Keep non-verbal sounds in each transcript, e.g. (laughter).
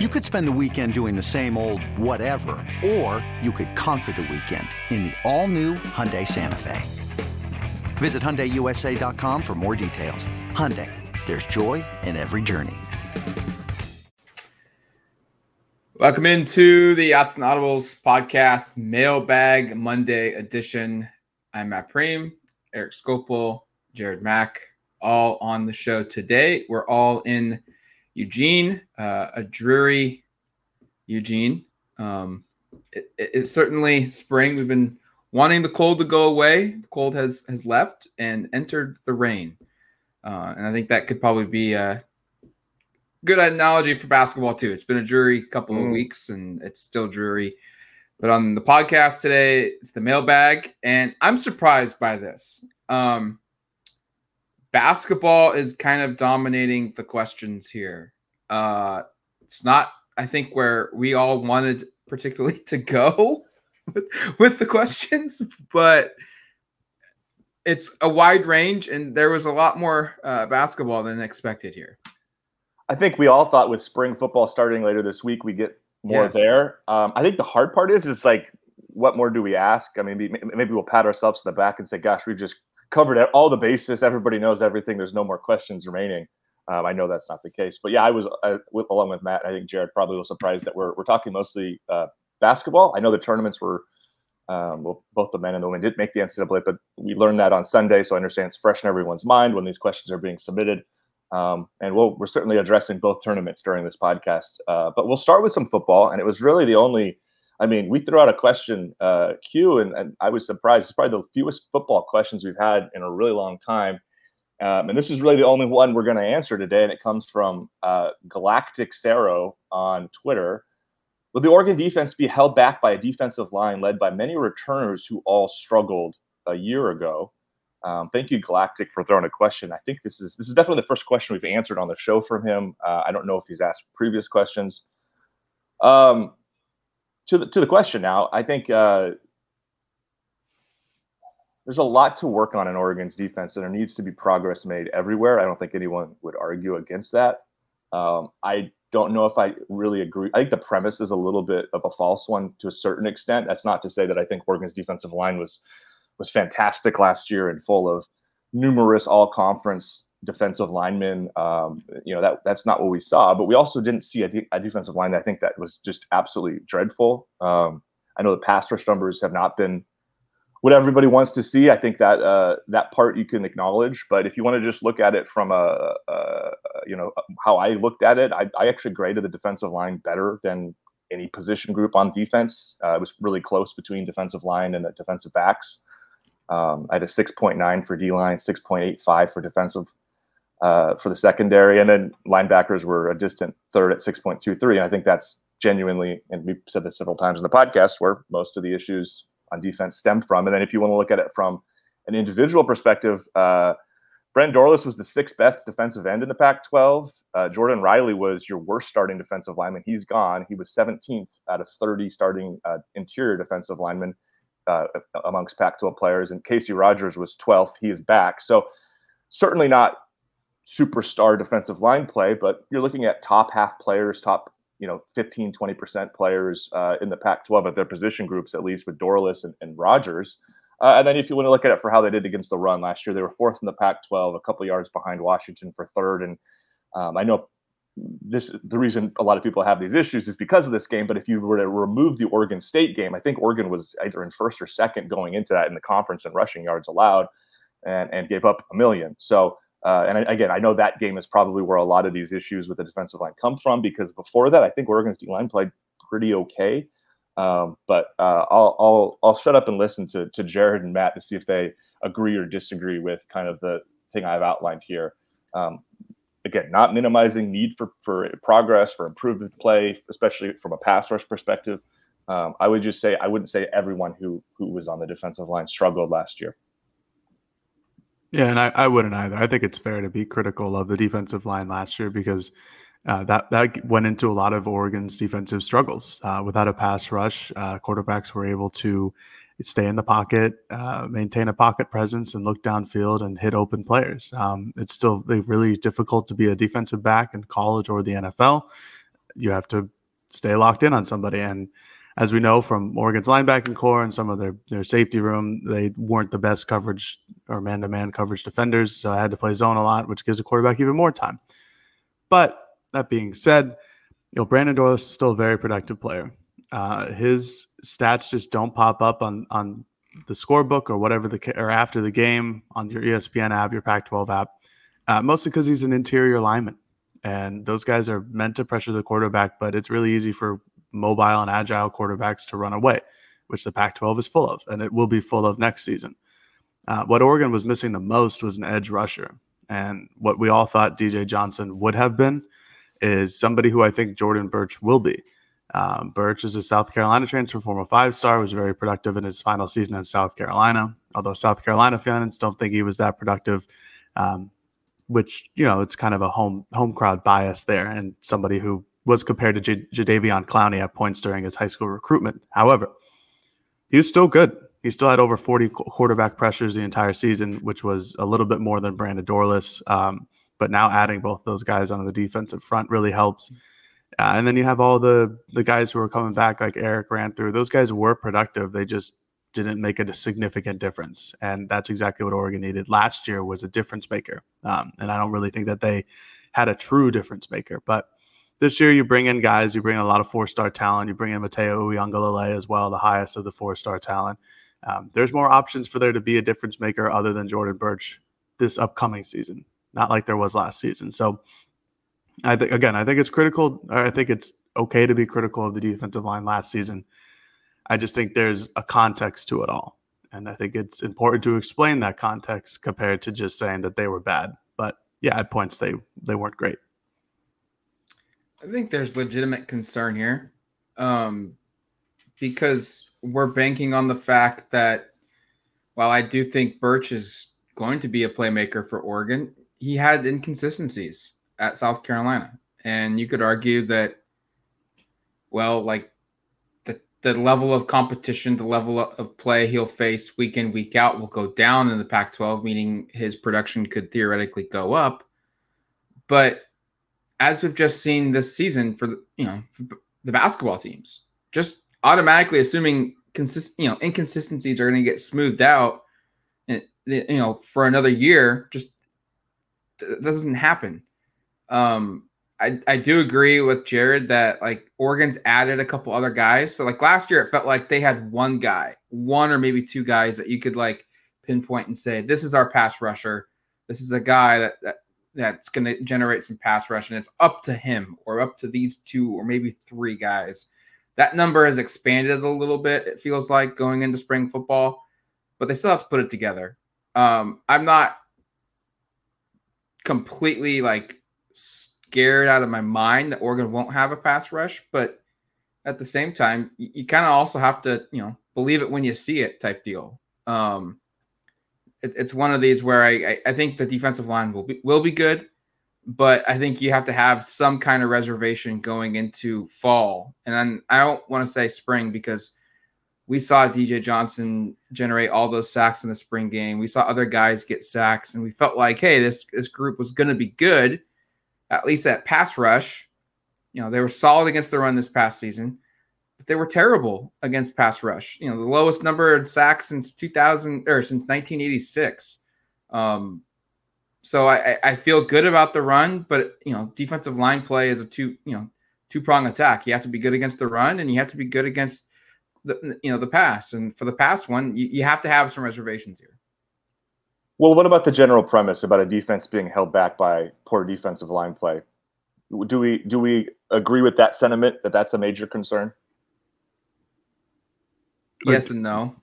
You could spend the weekend doing the same old whatever, or you could conquer the weekend in the all-new Hyundai Santa Fe. Visit HyundaiUSA.com for more details. Hyundai, there's joy in every journey. Welcome into the Odds and Audibles podcast mailbag Monday edition. I'm Matt Prehm, Eric Skopil, Jared Mack, all on the show today. We're all in Eugene, uh, a dreary Eugene. Um, it, it, it's certainly spring. We've been wanting the cold to go away. The cold has has left and entered the rain, uh, and I think that could probably be a good analogy for basketball too. It's been a dreary couple mm. of weeks, and it's still dreary. But on the podcast today, it's the mailbag, and I'm surprised by this. Um, basketball is kind of dominating the questions here. Uh, it's not, I think, where we all wanted particularly to go (laughs) with, with the questions, but it's a wide range, and there was a lot more uh, basketball than expected here. I think we all thought with spring football starting later this week, we get more yes. there. Um, I think the hard part is it's like, what more do we ask? I mean, maybe, maybe we'll pat ourselves to the back and say, "Gosh, we've just covered all the bases. Everybody knows everything. There's no more questions remaining. Um, I know that's not the case, but yeah, I was uh, with, along with Matt. I think Jared probably was surprised that we're we're talking mostly uh, basketball. I know the tournaments were um, well, both the men and the women did make the NCAA, but we learned that on Sunday, so I understand it's fresh in everyone's mind when these questions are being submitted. Um, and we'll, we're certainly addressing both tournaments during this podcast. Uh, but we'll start with some football, and it was really the only I mean, we threw out a question uh, queue, and, and I was surprised. It's probably the fewest football questions we've had in a really long time. Um, and this is really the only one we're going to answer today, and it comes from uh, Galactic Sero on Twitter. Will the Oregon defense be held back by a defensive line led by many returners who all struggled a year ago? Um, thank you, Galactic, for throwing a question. I think this is this is definitely the first question we've answered on the show from him. Uh, I don't know if he's asked previous questions. Um, to the to the question now, I think uh, there's a lot to work on in Oregon's defense, and there needs to be progress made everywhere. I don't think anyone would argue against that. Um, I don't know if I really agree. I think the premise is a little bit of a false one to a certain extent. That's not to say that I think Oregon's defensive line was was fantastic last year and full of numerous all conference defensive linemen. Um, you know that that's not what we saw, but we also didn't see a, de- a defensive line. I think that was just absolutely dreadful. Um, I know the pass rush numbers have not been what everybody wants to see. I think that uh, that part you can acknowledge, but if you want to just look at it from a, a you know how I looked at it, I, I, actually graded the defensive line better than any position group on defense. Uh, it was really close between defensive line and the defensive backs. Um, I had a 6.9 for D line, 6.85 for defensive uh, for the secondary, and then linebackers were a distant third at 6.23. And I think that's genuinely, and we've said this several times in the podcast, where most of the issues on defense stem from. And then if you want to look at it from an individual perspective, uh, Brent Dorlus was the sixth best defensive end in the Pac 12. Uh, Jordan Riley was your worst starting defensive lineman. He's gone. He was 17th out of 30 starting uh, interior defensive linemen uh, amongst Pac 12 players. And Casey Rogers was 12th. He is back. So, certainly not superstar defensive line play, but you're looking at top half players, top you know 15 20% players uh, in the pac 12 at their position groups at least with dorlus and, and rogers uh, and then if you want to look at it for how they did against the run last year they were fourth in the pac 12 a couple yards behind washington for third. And um, i know this the reason a lot of people have these issues is because of this game but if you were to remove the oregon state game i think oregon was either in first or second going into that in the conference in rushing yards allowed and, and gave up a million. So uh, and again, I know that game is probably where a lot of these issues with the defensive line come from because before that, I think Oregon's D line played pretty okay. Um, but uh, I'll, I'll I'll shut up and listen to to Jared and Matt to see if they agree or disagree with kind of the thing I've outlined here. Um, again, not minimizing need for for progress for improved play, especially from a pass rush perspective. Um, I would just say I wouldn't say everyone who who was on the defensive line struggled last year. Yeah, and I, I wouldn't either. I think it's fair to be critical of the defensive line last year because uh, that that went into a lot of Oregon's defensive struggles. Uh, without a pass rush, uh, quarterbacks were able to stay in the pocket, uh, maintain a pocket presence, and look downfield and hit open players. Um, it's still really difficult to be a defensive back in college or the NFL. you have to stay locked in on somebody. And as we know from Oregon's linebacking core and some of their their safety room, they weren't the best coverage or man to man coverage defenders. So I had to play zone a lot, which gives the quarterback even more time. But that being said, you know Brandon Dorlus is still a very productive player. Uh, his stats just don't pop up on on the scorebook or whatever the or after the game on your ESPN app, your Pac-12 app, uh, mostly because he's an interior lineman, and those guys are meant to pressure the quarterback. But it's really easy for mobile and agile quarterbacks to run away, which the Pac-12 is full of, and it will be full of next season. Uh, what Oregon was missing the most was an edge rusher, and what we all thought DJ Johnson would have been is somebody who I think Jordan Burch will be. Um, Burch is a South Carolina transfer, former five star, was very productive in his final season in South Carolina. Although South Carolina fans don't think he was that productive, um, which you know it's kind of a home home crowd bias there, and somebody who was compared to J- Jadeveon Clowney at points during his high school recruitment. However, he was still good. He still had over 40 quarterback pressures the entire season, which was a little bit more than Brandon Dorlus. Um, but now adding both those guys onto the defensive front really helps. Uh, and then you have all the the guys who are coming back, like Eric ran through. Those guys were productive. They just didn't make a significant difference, and that's exactly what Oregon needed last year was a difference maker. Um, and I don't really think that they had a true difference maker. But this year, you bring in guys. You bring in a lot of four star talent. You bring in Matayo Uiagalelei as well, the highest of the four star talent. Um, there's more options for there to be a difference maker other than Jordan Burch this upcoming season, not like there was last season. So I think again, I think it's critical. I think it's okay to be critical of the defensive line last season. I just think there's a context to it all, and I think it's important to explain that context compared to just saying that they were bad. But yeah, at points they they weren't great. I think there's legitimate concern here, um, because we're banking on the fact that while I do think Burch is going to be a playmaker for Oregon, he had inconsistencies at South Carolina. And you could argue that, well, like the, the level of competition, the level of play he'll face week in, week out will go down in the Pac 12, meaning his production could theoretically go up. But as we've just seen this season for you know, the basketball teams, just automatically assuming consist, you know, inconsistencies are going to get smoothed out, and you know, for another year, just doesn't happen. Um, I, I do agree with Jared that like Oregon's added a couple other guys. So like last year, it felt like they had one guy, one or maybe two guys that you could like pinpoint and say, this is our pass rusher. This is a guy that, that that's going to generate some pass rush, and it's up to him or up to these two or maybe three guys. That number has expanded a little bit. It feels like going into spring football, but they still have to put it together. Um, I'm not completely like scared out of my mind that Oregon won't have a pass rush, but at the same time, you, you kind of also have to, you know, believe it when you see it type deal. Um, it, it's one of these where I, I, think the defensive line will be will be good, but I think you have to have some kind of reservation going into fall. And then I don't want to say spring because we saw DJ Johnson generate all those sacks in the spring game. We saw other guys get sacks, and we felt like, hey, this this group was going to be good at least at pass rush. You know, they were solid against the run this past season, but they were terrible against pass rush. You know, the lowest number in sacks since 2000 or since 1986. Um, so I, I feel good about the run, but you know, defensive line play is a two, you know, two prong attack. You have to be good against the run and you have to be good against the you know the pass. And for the pass one, you, you have to have some reservations here. Well, what about the general premise about a defense being held back by poor defensive line play? Do we do we agree with that sentiment that that's a major concern? Yes and no.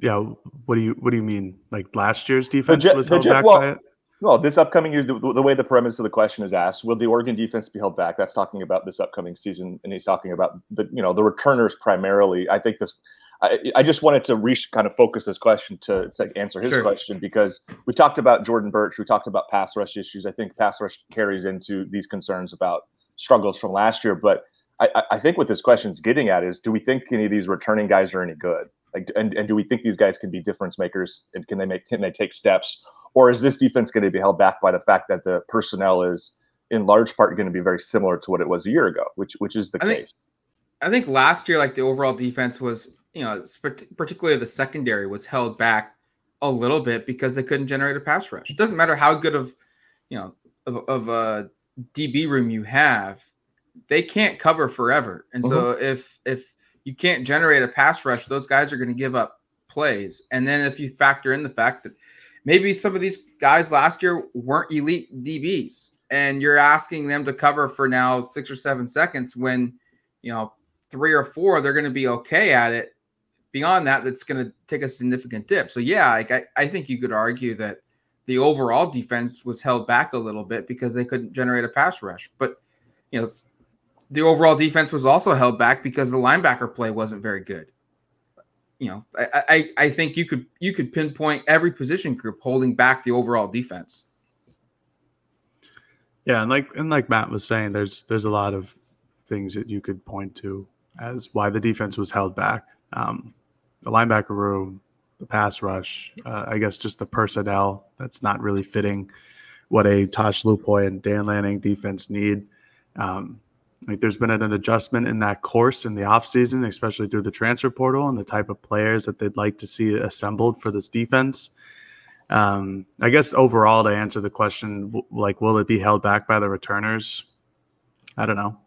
Yeah, what do you what do you mean? Like last year's defense the, was held the, back well, by it? Well, this upcoming year, the, the, way the premise of the question is asked, will the Oregon defense be held back? That's talking about this upcoming season, and he's talking about the you know the returners primarily. I think this I, I just wanted to reach kind of focus this question to, to answer his sure. question because we talked about Jordan Burch, we talked about pass rush issues. I think pass rush carries into these concerns about struggles from last year. But I, I think what this question is getting at is do we think any of these returning guys are any good? Like, and, and do we think these guys can be difference makers and can they make can they take steps? Or is this defense going to be held back by the fact that the personnel is in large part going to be very similar to what it was a year ago, which which is the I case. Think, I think last year, like the overall defense was, you know, particularly the secondary was held back a little bit because they couldn't generate a pass rush. It doesn't matter how good of, you know, of, of a DB room you have, they can't cover forever. And mm-hmm. so if if you can't generate a pass rush, those guys are going to give up plays. And then if you factor in the fact that maybe some of these guys last year weren't elite DBs, and you're asking them to cover for now six or seven seconds when you know three or four they're going to be okay at it. Beyond that, that's going to take a significant dip. So yeah, like I, I think you could argue that the overall defense was held back a little bit because they couldn't generate a pass rush. But you know, the overall defense was also held back because the linebacker play wasn't very good. You know, I, I, I think you could you could pinpoint every position group holding back the overall defense. Yeah, and like and like Matt was saying, there's there's a lot of things that you could point to as why the defense was held back. Um, the linebacker room, the pass rush, uh, I guess just the personnel that's not really fitting what a Tosh Lupoi and Dan Lanning defense need. Um, like there's been an adjustment in that course in the offseason, especially through the transfer portal and the type of players that they'd like to see assembled for this defense. Um, I guess overall, to answer the question, like, will it be held back by the returners? I don't know.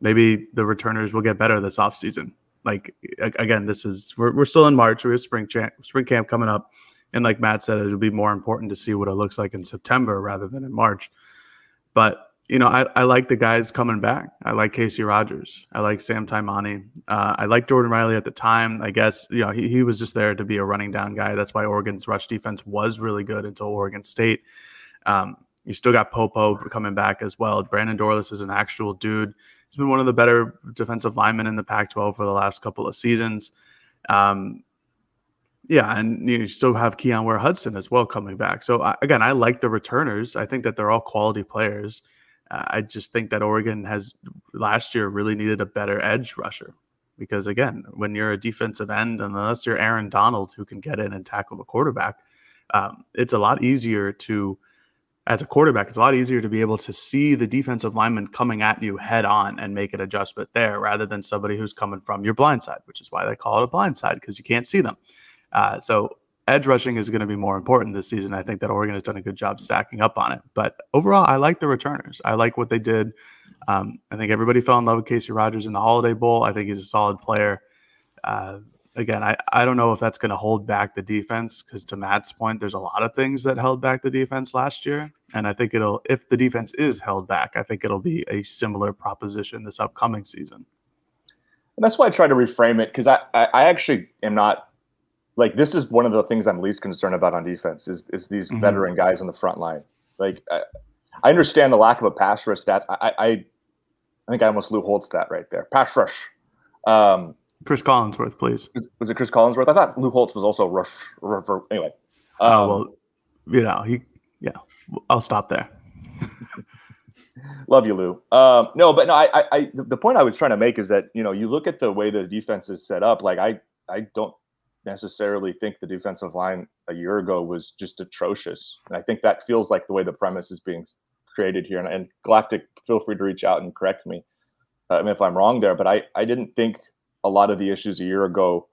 Maybe the returners will get better this offseason. Like again, this is we're, we're still in March. We have spring spring camp coming up, and like Matt said, it'll be more important to see what it looks like in September rather than in March. But you know, I, I like the guys coming back. I like Casey Rogers. I like Sam Taimani. Uh, I like Jordan Riley at the time. I guess, you know, he, he was just there to be a running down guy. That's why Oregon's rush defense was really good until Oregon State. Um, you still got Popo coming back as well. Brandon Dorlus is an actual dude. He's been one of the better defensive linemen in the Pac 12 for the last couple of seasons. Um, yeah, and you still have Keyon Ware Hudson as well coming back. So, again, I like the returners. I think that they're all quality players. I just think that Oregon has last year really needed a better edge rusher because again, when you're a defensive end, unless you're Aaron Donald who can get in and tackle the quarterback, um, it's a lot easier to, as a quarterback, it's a lot easier to be able to see the defensive lineman coming at you head on and make an adjustment there rather than somebody who's coming from your blind side, which is why they call it a blind side because you can't see them. Uh, so edge rushing is going to be more important this season. I think that Oregon has done a good job stacking up on it. But overall, I like the returners. I like what they did. Um, I think everybody fell in love with Casey Rogers in the Holiday Bowl. I think he's a solid player. Uh, again, I, I don't know if that's going to hold back the defense because to Matt's point, there's a lot of things that held back the defense last year. And I think it'll, if the defense is held back, I think it'll be a similar proposition this upcoming season. And that's why I try to reframe it because I, I, I actually am not like this is one of the things I'm least concerned about on defense is is these mm-hmm. veteran guys on the front line. Like I, I, understand the lack of a pass rush stats. I, I I think I almost Lou Holtz that right there. Pass rush. Um, Chris Collinsworth, please. Was, was, it Chris Collinsworth? I thought Lou Holtz was also rush. rush, rush anyway. Oh, um, oh well, you know he. Yeah, I'll stop there. Love you, Lou. Um, no, but no, I, I, the point I was trying to make is that you know you look at the way the defense is set up. Like I, I don't necessarily think the defensive line a year ago was just atrocious. And I think that feels like the way the premise is being created here. And, and Galactic, feel free to reach out and correct me uh, if I'm wrong there. But I, I didn't think a lot of the issues a year ago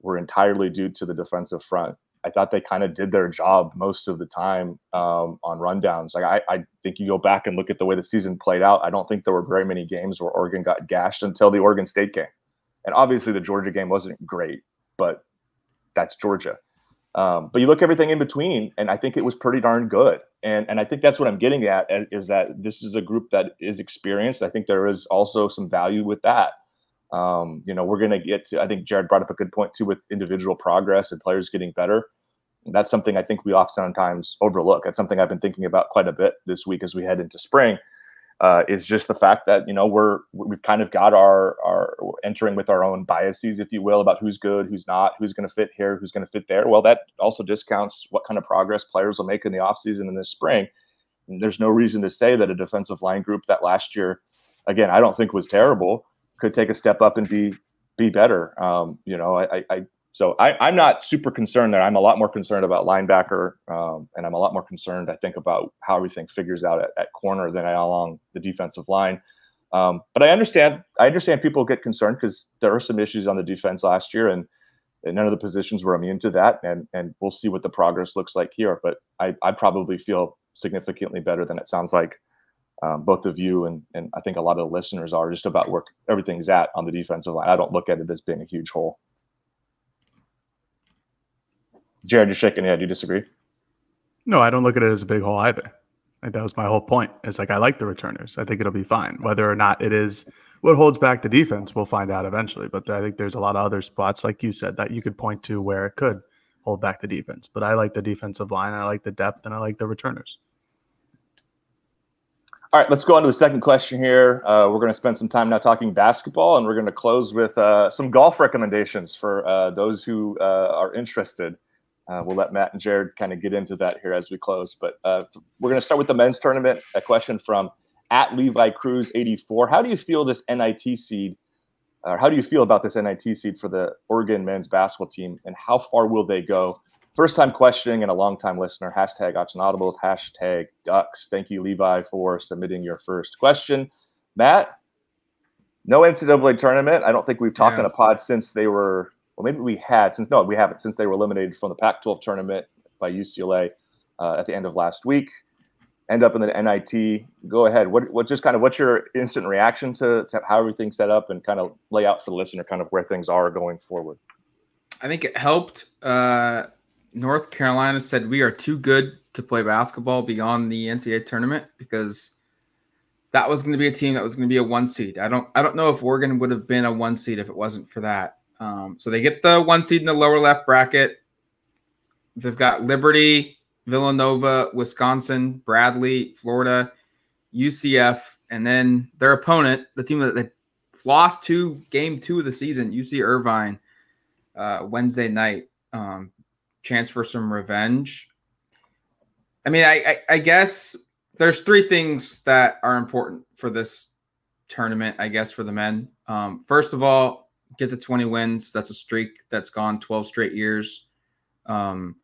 were entirely due to the defensive front. I thought they kind of did their job most of the time um, on rundowns. Like I, I think you go back and look at the way the season played out. I don't think there were very many games where Oregon got gashed until the Oregon State game. And obviously the Georgia game wasn't great, but that's Georgia. Um, but you look everything in between, and I think it was pretty darn good. And and I think that's what I'm getting at is that this is a group that is experienced. I think there is also some value with that. Um, you know, we're going to get to. I think Jared brought up a good point too with individual progress and players getting better. And that's something I think we oftentimes overlook. That's something I've been thinking about quite a bit this week as we head into spring uh, is just the fact that you know we're we've kind of got our our entering with our own biases, if you will, about who's good, who's not, who's going to fit here, who's going to fit there. Well, that also discounts what kind of progress players will make in the offseason in this spring. And there's no reason to say that a defensive line group that last year, again, I don't think was terrible, could take a step up and be be better. Um, you know, I, I So I, am not super concerned there. I'm a lot more concerned about linebacker, um, and I'm a lot more concerned, I think, about how everything figures out at, at corner than I along the defensive line. Um, but I understand. I understand people get concerned because there are some issues on the defense last year, and, and, none of the positions were immune to that. And and we'll see what the progress looks like here. But I, I probably feel significantly better than it sounds like um, both of you and and I think a lot of the listeners are just about where everything's at on the defensive line. I don't look at it as being a huge hole. Jared, you're shaking your head. Do you disagree? No, I don't look at it as a big hole either. Like that was my whole point. It's like I like the returners. I think it'll be fine. Whether or not it is what holds back the defense, we'll find out eventually. But I think there's a lot of other spots, like you said, that you could point to where it could hold back the defense. But I like the defensive line. I like the depth, and I like the returners. All right, let's go on to the second question here. Uh, we're going to spend some time now talking basketball, and we're going to close with uh, some golf recommendations for uh, those who uh, are interested. Uh, we'll let Matt and Jared kind of get into that here as we close. But uh, we're going to start with the men's tournament. A question from at Levi Cruz 84. How do you feel this NIT seed, or how do you feel about this NIT seed for the Oregon men's basketball team, and how far will they go? First time questioning and a long time listener. Hashtag and Audibles, hashtag Ducks. Thank you, Levi, for submitting your first question. Matt, no NCAA tournament. I don't think we've talked yeah. on a pod since they were well, maybe we had since no, we haven't since they were eliminated from the Pac-12 tournament by UCLA uh, at the end of last week. End up in the NIT. Go ahead. What what just kind of what's your instant reaction to, to how everything's set up and kind of lay out for the listener kind of where things are going forward? I think it helped. Uh, North Carolina said we are too good to play basketball beyond the NCAA tournament because that was going to be a team that was going to be a one seed. I don't I don't know if Oregon would have been a one seed if it wasn't for that. Um, so they get the one seed in the lower left bracket. They've got Liberty, Villanova, Wisconsin, Bradley, Florida, UCF, and then their opponent, the team that they lost to game two of the season, UC Irvine, uh, Wednesday night. Um, chance for some revenge. I mean, I, I, I guess there's three things that are important for this tournament. I guess for the men. Um, first of all, get to 20 wins. That's a streak that's gone 12 straight years. Um,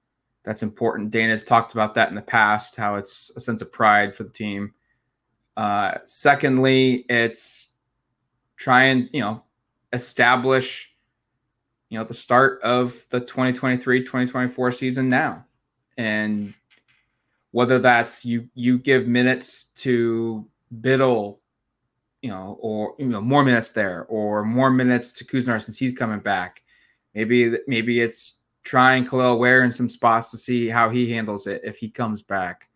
that's important. Dana's talked about that in the past, how it's a sense of pride for the team. Uh, secondly, it's try and, you know, establish, you know, the start of the 2023 2024 season now. And whether that's you you give minutes to Bittle you know, or you know, more minutes there, or more minutes to Couisnard since he's coming back. Maybe maybe it's trying Kel'el Ware in some spots to see how he handles it if he comes back.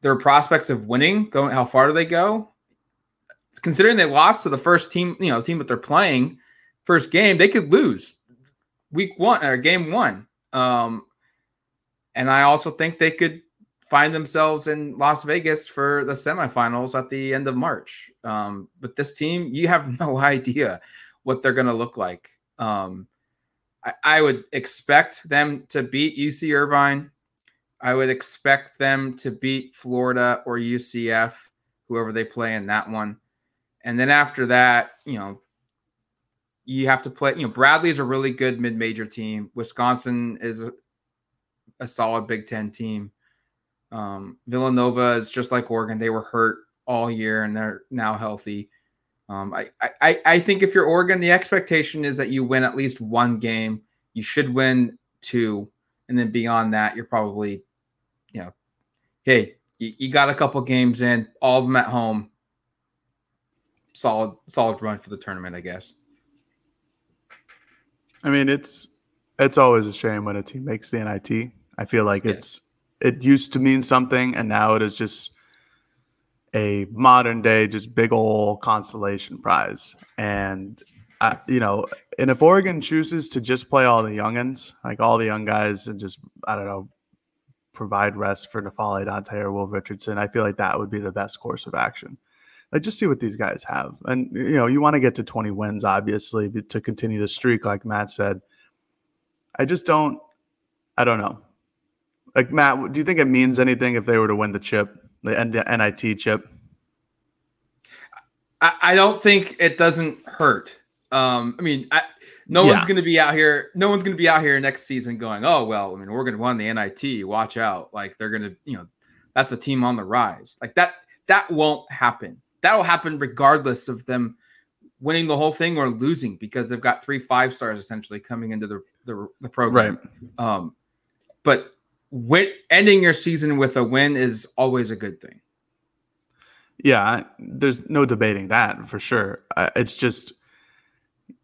There are prospects of winning. Going, how far do they go? Considering they lost to the first team, you know, team that they're playing, first game, they could lose week one or game one. Um, and I also think they could find themselves in Las Vegas for the semifinals at the end of March. Um, but this team, you have (laughs) no idea what they're going to look like. Um, I, I, would expect them to beat UC Irvine. I would expect them to beat Florida or UCF, whoever they play in that one. And then after that, you know, you have to play. You know, Bradley's a really good mid-major team. Wisconsin is a, a solid Big Ten team. Um, Villanova is just like Oregon; they were hurt all year and they're now healthy. Um, I, I I think if you're Oregon, the expectation is that you win at least one game. You should win two, and then beyond that, you're probably, you know, hey, you, you got a couple games in, all of them at home. Solid, solid run for the tournament, I guess. I mean, it's it's always a shame when a team makes the NIT. I feel like it's it used to mean something and now it is just a modern day just big old consolation prize and uh, you know and if oregon chooses to just play all the youngins like all the young guys and just i don't know provide rest for N'Faly Dante or Will Richardson, I feel like that would be the best course of action. Like just see what these guys have. And you know, you want to get to 20 wins, obviously, to continue the streak, like Matt said. I just don't I don't know. Like Matt, do you think it means anything if they were to win the chip, the NIT chip? I, I don't think it doesn't hurt. Um, I mean, I, No Yeah. one's going to be out here. No one's going to be out here next season going, oh well. I mean, we're going to win the NIT. Watch out! Like they're going to, you know, that's a team on the rise. Like that. That won't happen. That will happen regardless of them winning the whole thing or losing because they've got three five stars essentially coming into the the, the program. Right. Um, but win, ending your season with a win is always a good thing. Yeah, there's no debating that for sure. It's just,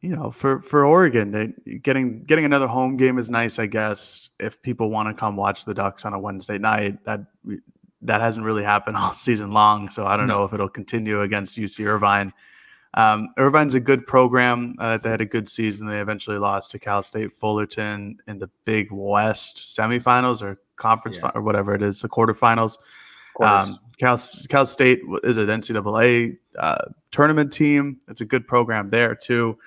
you know, for for Oregon, getting getting another home game is nice, I guess. If people want to come watch the Ducks on a Wednesday night, that that hasn't really happened (laughs) all season long. So I don't No. know if it'll continue against UC Irvine. Um, Irvine's a good program. Uh, they had a good season. They eventually lost to Cal State Fullerton in the Big West semifinals or conference Yeah. fi- or whatever it is, the quarterfinals. Um, Cal, Cal State is an NCAA uh, tournament team. It's a good program there too.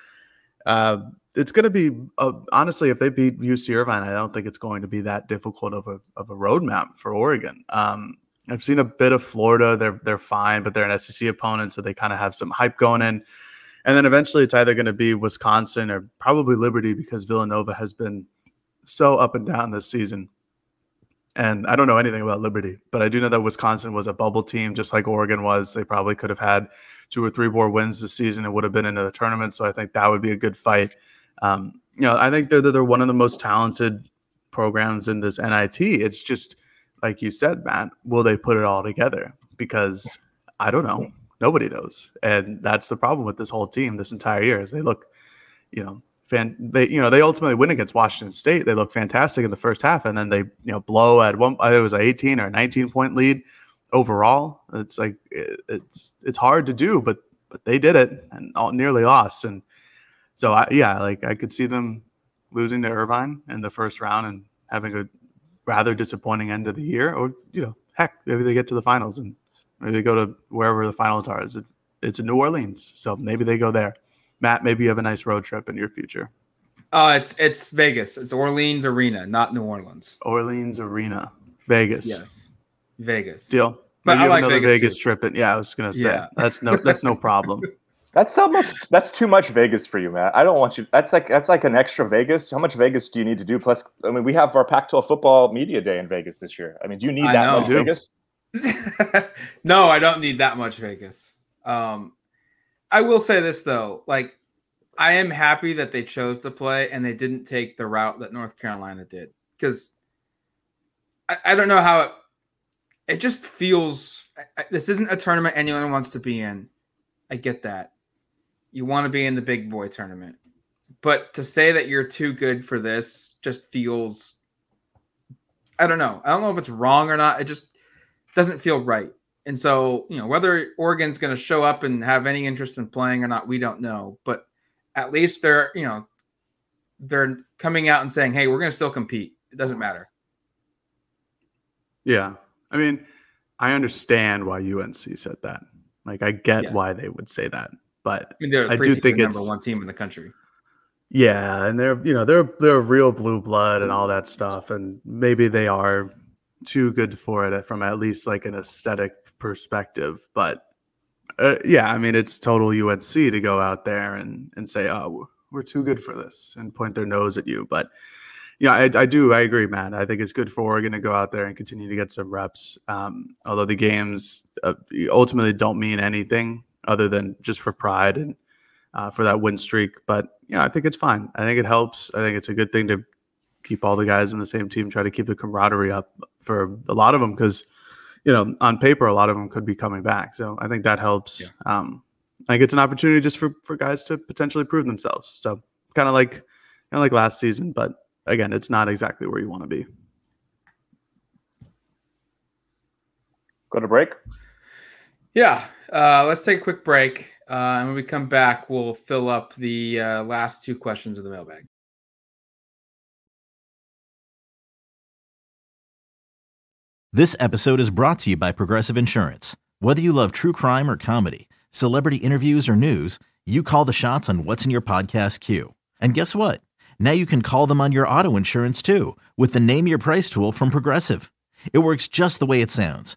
Uh, it's going to be uh, honestly, if they beat UC Irvine, I don't think it's going to be that difficult of a of a roadmap for Oregon. Um, I've seen a bit of Florida. They're they're fine, but they're an SEC opponent, so they kind of have some hype going in. And then eventually, it's either going to be Wisconsin or probably Liberty because Villanova has been so up and down this season. And I don't know anything about Liberty, but I do know that Wisconsin was a bubble team, just like Oregon was. They probably could have had two or three more wins this season and would have been into the tournament. So I think that would be a good fight. Um, you know, I think they're they're one of the most talented programs in this NIT. It's just like you said, Matt. Will they put it all together? Because I don't know. Nobody knows, and that's the problem with this whole team this entire year. Is they look, you know, fan. They you know they ultimately win against Washington State. They look fantastic in the first half, and then they you know blow at one. It was an 18 or 19 point lead overall. It's like it, it's it's hard to do, but but they did it and all, nearly lost. And so I yeah, like I could see them losing to Irvine in the first round and having a rather disappointing end of the year, or you know, heck, maybe they get to the finals and maybe they go to wherever the finals are. It's, it's in New Orleans, so maybe they go there. Matt, maybe you have a nice road trip in your future. Uh, it's it's Vegas. It's Orleans Arena, not New Orleans. Orleans Arena, Vegas. Yes, Vegas. Deal. But Maybe I like another Vegas, Vegas, trip. And yeah, I was gonna say Yeah. that's no that's no problem. (laughs) That's almost that's too much Vegas for you, Matt. I don't want you. That's like that's like an extra Vegas. How much Vegas do you need to do? Plus, I mean, we have our Pac-12 football media day in Vegas this year. I mean, do you need I that know. much I. Vegas? (laughs) no, I don't need that much Vegas. Um, I will say this though, like I am happy that they chose to play and they didn't take the route that North Carolina did because I, I don't know how it. It just feels. I- I- This isn't a tournament anyone wants to be in. I get that. You want to be in the big boy tournament, but to say that you're too good for this just feels. I don't know. I don't know if it's wrong or not. It just doesn't feel right. And so, you know, whether Oregon's going to show up and have any interest in playing or not, we don't know. But at least they're, you know, they're coming out and saying, "Hey, we're going to still compete. It doesn't matter." Yeah. I mean, I understand why UNC said that. Like, I get Yes. why they would say that. But I mean, they're I do think number it's- one team in the country. yeah, and they're you know they're they're real blue blood and all that stuff, and maybe they are too good for it from at least like an aesthetic perspective. But uh, yeah, I mean, it's total UNC to go out there and and say, oh, we're- we're too good for this, and point their nose at you. But yeah, I, I do. I agree, man. I think it's good for Oregon to go out there and continue to get some reps. Um, although the games uh, ultimately don't mean anything other than just for pride and uh, for that win streak. But yeah, I think it's fine. I think it helps. I think it's a good thing to keep all the guys in the same team, try to keep the camaraderie up for a lot of them because you know on paper a lot of them could be coming back. So I think that helps. Yeah. Um, I think it's an opportunity just for for guys to potentially prove themselves. So kind of like kind of like last season, but again, it's not exactly where you want to be. Go to break. Yeah, uh, let's take a quick break. Uh, and when we come back, we'll fill up the uh, last two questions of the mailbag. This episode is brought to you by Progressive Insurance. Whether you love true crime or comedy, celebrity interviews or news, you call the shots on what's in your podcast queue. And guess what? Now you can call them on your auto insurance too with the Name Your Price tool from Progressive. It works just the way it sounds.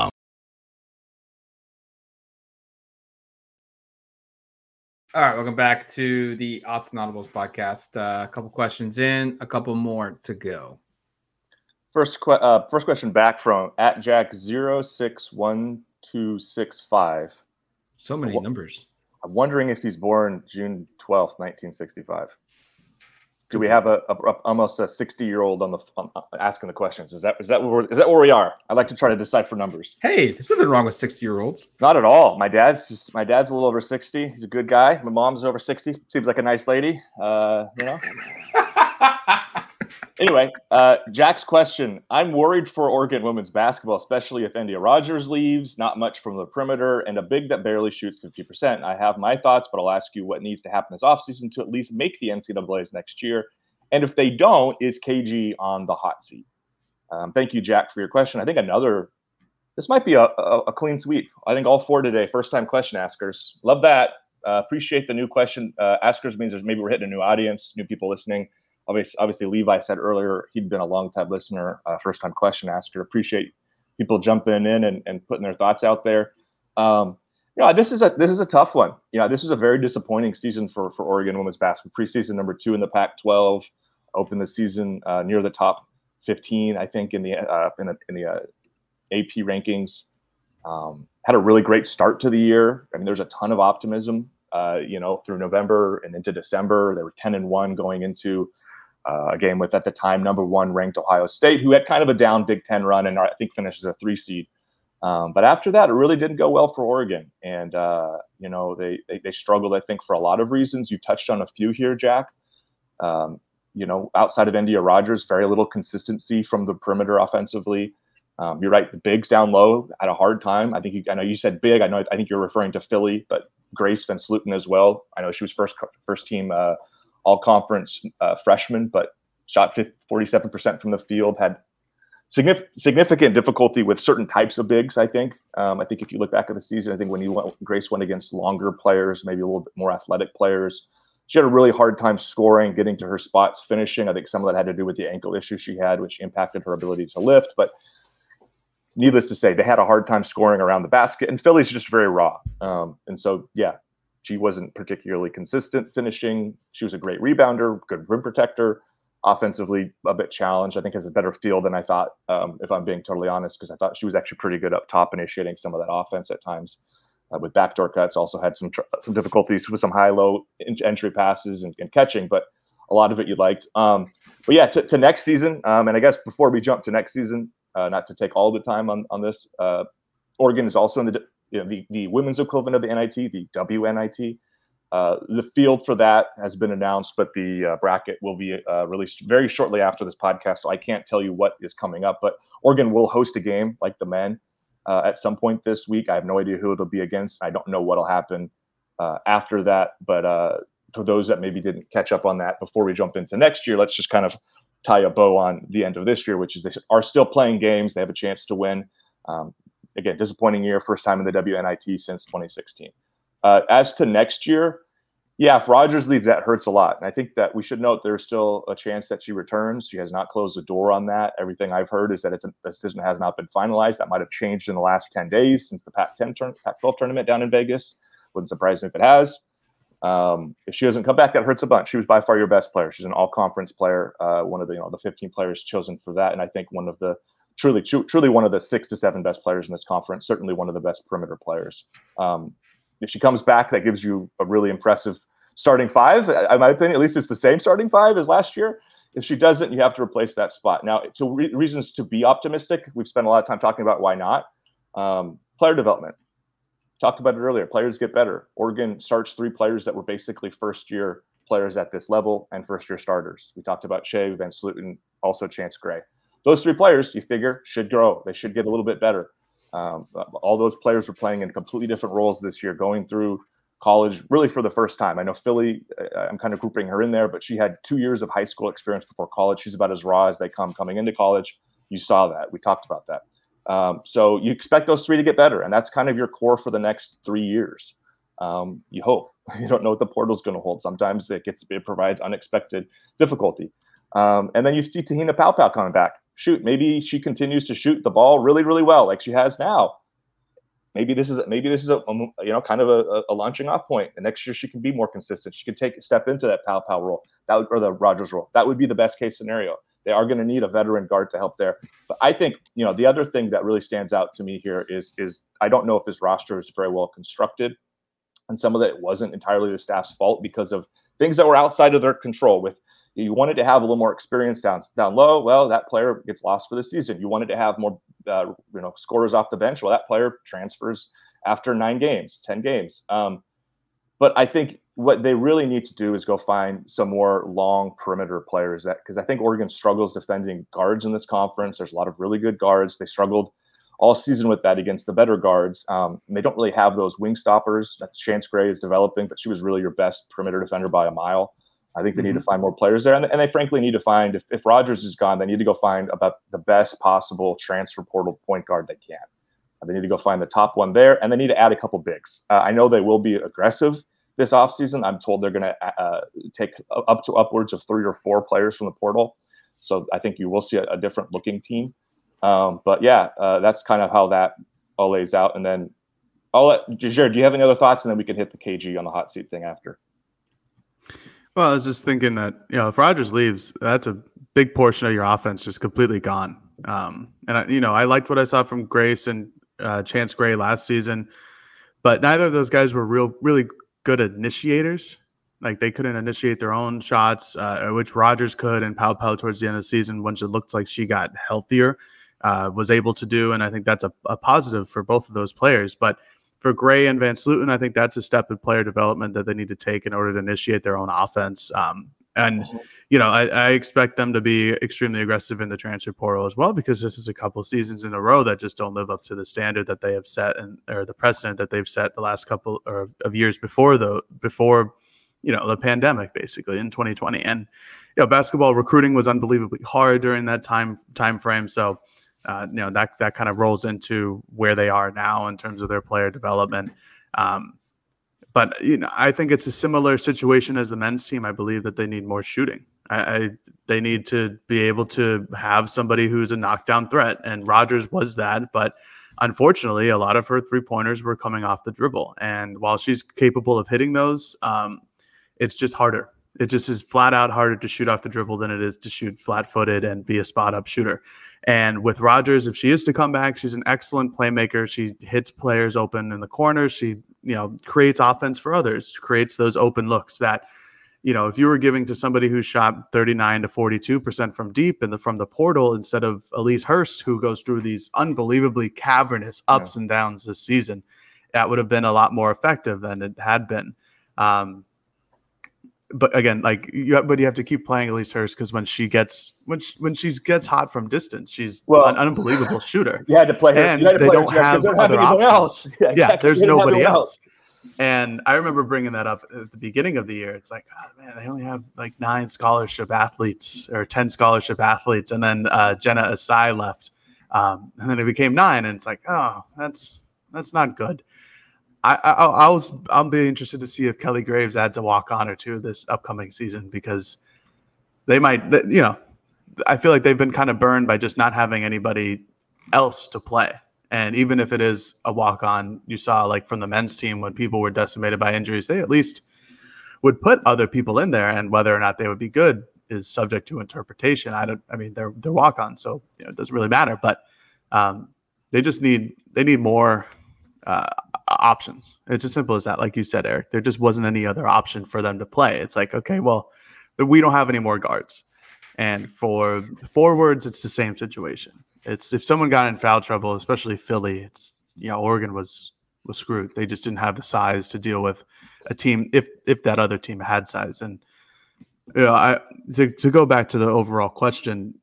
All right, welcome back to the Odds and Audibles podcast. Uh, a couple questions in, a couple more to go. First, que- uh, first question back from at Jack zero six one two six five. So many Wha- numbers. I'm wondering if he's born June twelfth, nineteen sixty five. Do we have a, a, a- almost a sixty year old on the um, asking the questions? Is that is that where is that where we are? I like to try to decipher numbers. Hey, there's nothing wrong with 60 year olds. Not at all. My dad's just my dad's a little over sixty. He's a good guy. My mom's over sixty. Seems like a nice lady. Uh, you know. (laughs) anyway, uh, Jack's question. I'm worried for Oregon women's basketball, especially if Endyia Rogers leaves, not much from the perimeter, and a big that barely shoots 50%. I have my thoughts, but I'll ask you what needs to happen this offseason to at least make the NCAAs next year. And if they don't, is KG on the hot seat? Um, thank you, Jack, for your question. I think another, this might be a, a, a clean sweep. I think all four today, first time question askers. Love that. Uh, appreciate the new question. Uh, askers means there's maybe we're hitting a new audience, new people listening obviously, obviously Levi said earlier he'd been a long time listener, uh, first time question asker. Appreciate people jumping in and, and putting their thoughts out there. Um, you know, this is a this is a tough one. You know, this is a very disappointing season for for Oregon women's basketball. Preseason number two in the Pac-12, opened the season uh, near the top 15, I think, in the uh, in the, in the uh, AP rankings. Um, had a really great start to the year. I mean, there's a ton of optimism. Uh, you know, through November and into December, they were 10 and one going into uh, a game with at the time number one ranked Ohio State, who had kind of a down Big Ten run and I think finishes a three seed. Um, but after that, it really didn't go well for Oregon, and uh, you know they, they, they struggled. I think for a lot of reasons. You touched on a few here, Jack. Um, you know, outside of Endyia Rogers, very little consistency from the perimeter offensively. Um, you're right. The bigs down low had a hard time. I think you, I know you said big. I know. I think you're referring to Philly, but Grace VanSlooten as well. I know she was first first team uh, all conference uh, freshman, but shot 47% from the field, had signif- significant difficulty with certain types of bigs, I think. Um, I think if you look back at the season, I think when you went, Grace went against longer players, maybe a little bit more athletic players, she had a really hard time scoring, getting to her spots, finishing. I think some of that had to do with the ankle issue she had, which impacted her ability to lift. But needless to say, they had a hard time scoring around the basket, and Philly's just very raw. Um, and so, yeah, she wasn't particularly consistent finishing. She was a great rebounder, good rim protector. Offensively, a bit challenged. I think has a better feel than I thought, um, if I'm being totally honest, because I thought she was actually pretty good up top, initiating some of that offense at times uh, with backdoor cuts. Also had some tr- some difficulties with some high low entry passes and, and, catching, but a lot of it you liked. Um, but yeah, to, to next season, um, and I guess before we jump to next season, uh, not to take all the time on on this, uh, Oregon is also in the you know, the, the women's equivalent of the NIT, the WNIT. Uh, the field for that has been announced, but the uh, bracket will be uh, released very shortly after this podcast. So I can't tell you what is coming up, but Oregon will host a game like the men uh, at some point this week. I have no idea who it'll be against. I don't know what'll happen uh, after that. But uh, for those that maybe didn't catch up on that before we jump into next year, let's just kind of tie a bow on the end of this year, which is they are still playing games. They have a chance to win. Um, again, disappointing year, first time in the WNIT since 2016. Uh, as to next year, yeah, if Rogers leaves, that hurts a lot. And I think that we should note there's still a chance that she returns. She has not closed the door on that. Everything I've heard is that it's a decision has not been finalized. That might have changed in the last 10 days since the Pac-10 turn, Pac-12 tournament down in Vegas. Wouldn't surprise me if it has. Um, if she doesn't come back, that hurts a bunch. She was by far your best player. She's an all-conference player, uh, one of the you know the 15 players chosen for that, and I think one of the truly truly one of the six to seven best players in this conference. Certainly one of the best perimeter players. Um, if she comes back, that gives you a really impressive starting five. In my opinion, at least it's the same starting five as last year. If she doesn't, you have to replace that spot. Now, to re- reasons to be optimistic, we've spent a lot of time talking about why not. Um, player development. talked about it earlier. Players get better. Oregon starts three players that were basically first year players at this level and first year starters. We talked about Kyei, Van Sluten, also Chance Gray. Those three players, you figure, should grow. They should get a little bit better. Um, all those players were playing in completely different roles this year, going through college really for the first time. I know Philly, I'm kind of grouping her in there, but she had two years of high school experience before college. She's about as raw as they come coming into college. You saw that. We talked about that. Um, so you expect those three to get better, and that's kind of your core for the next three years. Um, you hope. (laughs) You don't know what the portal is going to hold. Sometimes it gets it provides unexpected difficulty. Um, and then you see Te-Hina Paopao coming back. Shoot, maybe she continues to shoot the ball really, really well, like she has now maybe this is maybe this is a, a you know kind of a, a, launching off point. And next year she can be more consistent. She can take a step into that Paopao role, that would, or the Rogers role. That would be the best case scenario. They are going to need a veteran guard to help there. But I think you know the other thing that really stands out to me here is is I don't know if this roster is very well constructed, and some of that wasn't entirely the staff's fault because of things that were outside of their control with you wanted to have a little more experience down down low. Well, that player gets lost for the season. You wanted to have more, uh, you know, scorers off the bench. Well, that player transfers after nine games, ten games. Um, but I think what they really need to do is go find some more long perimeter players. That because I think Oregon struggles defending guards in this conference. There's a lot of really good guards. They struggled all season with that against the better guards. Um, they don't really have those wing stoppers. That Chance Gray is developing, but she was really your best perimeter defender by a mile. I think they mm-hmm. need to mm-hmm. find more players there, and, and they frankly need to find if, if Rogers is gone, they need to go find about the best possible transfer portal point guard they can. Uh, they need to go find the top one there, and they need to add a couple bigs. Uh, I know they will be aggressive this offseason. I'm told they're going to uh, uh, take up to upwards of three or four players from the portal. So I think you will see a, a different looking team. Um, but yeah, uh, that's kind of how that all lays out. And then I'll let Jared, do you have any other thoughts? And then we can hit the KG on the hot seat thing after. Well, I was just thinking that you know if Rogers leaves, that's a big portion of your offense just completely gone. Um, and I, you know, I liked what I saw from Grace and uh, Chance Gray last season, but neither of those guys were real, really good initiators. Like they couldn't initiate their own shots, uh, which Rogers could, and Paopao towards the end of the season, once it looked like she got healthier, uh, was able to do. And I think that's a, a positive for both of those players. But for Gray and VanSlooten, I think that's a step in player development that they need to take in order to initiate their own offense. Um, and mm-hmm. you know, I, I, expect them to be extremely aggressive in the transfer portal as well because this is a couple seasons in a row that just don't live up to the standard that they have set and or the precedent that they've set the last couple or of years before the before you know the pandemic basically in 2020. And you know, basketball recruiting was unbelievably hard during that time time frame. So uh, you know that that kind of rolls into where they are now in terms of their player development. Um, but you know, I think it's a similar situation as the men's team. I believe that they need more shooting. I, I they need to be able to have somebody who's a knockdown threat, and Rogers was that, but unfortunately, a lot of her three pointers were coming off the dribble. And while she's capable of hitting those, um, it's just harder. It just is flat out harder to shoot off the dribble than it is to shoot flat footed and be a spot up shooter. And with Rogers, if she is to come back, she's an excellent playmaker. She hits players open in the corners. She, you know, creates offense for others, creates those open looks that, you know, if you were giving to somebody who shot 39 to 42% from deep and the from the portal instead of Elise Hurst, who goes through these unbelievably cavernous ups yeah. and downs this season, that would have been a lot more effective than it had been. Um, but again, like you, but you have to keep playing Elise Hurst because when she gets when she, when she gets hot from distance, she's well, an unbelievable (laughs) shooter. You had to play her, and they don't have, don't have other options. Else. (laughs) Yeah, yeah there's nobody else. else. And I remember bringing that up at the beginning of the year. It's like, oh, man, they only have like nine scholarship athletes or ten scholarship athletes, and then uh, Jenna Asai left, um, and then it became nine, and it's like, oh, that's that's not good. I, I I'll I'll be interested to see if Kelly Graves adds a walk on or two this upcoming season because they might you know I feel like they've been kind of burned by just not having anybody else to play. And even if it is a walk on, you saw like from the men's team when people were decimated by injuries, they at least would put other people in there, and whether or not they would be good is subject to interpretation. I don't. I mean, they're they're walk on, so you know, it doesn't really matter. But um, they just need they need more uh, Uh, options. It's as simple as that. Like you said, Eric, there just wasn't any other option for them to play. It's like, okay, well, we don't have any more guards. And for forwards, it's the same situation. It's if someone got in foul trouble, especially Philly, it's you know, Oregon was was screwed. They just didn't have the size to deal with a team if if that other team had size. And you know, I to, to go back to the overall question,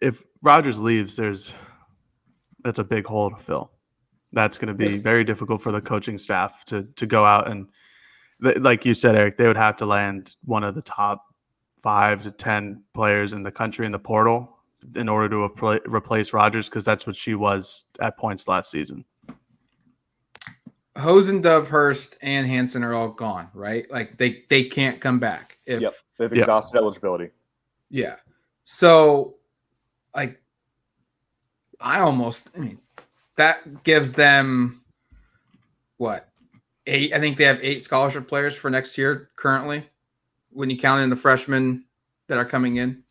if Rogers leaves, there's that's a big hole to fill. That's going to be very difficult for the coaching staff to to go out and, like you said, Eric, they would have to land one of the top five to ten players in the country in the portal in order to repl- replace Rogers because that's what she was at points last season. Hosen, Dove, Hurst, and Hanson are all gone, right? Like they they can't come back. If, yep, they've exhausted yep. eligibility. Yeah. So, like, I almost, I mean, that gives them what eight? I think they have eight scholarship players for next year currently. When you count in the freshmen that are coming in,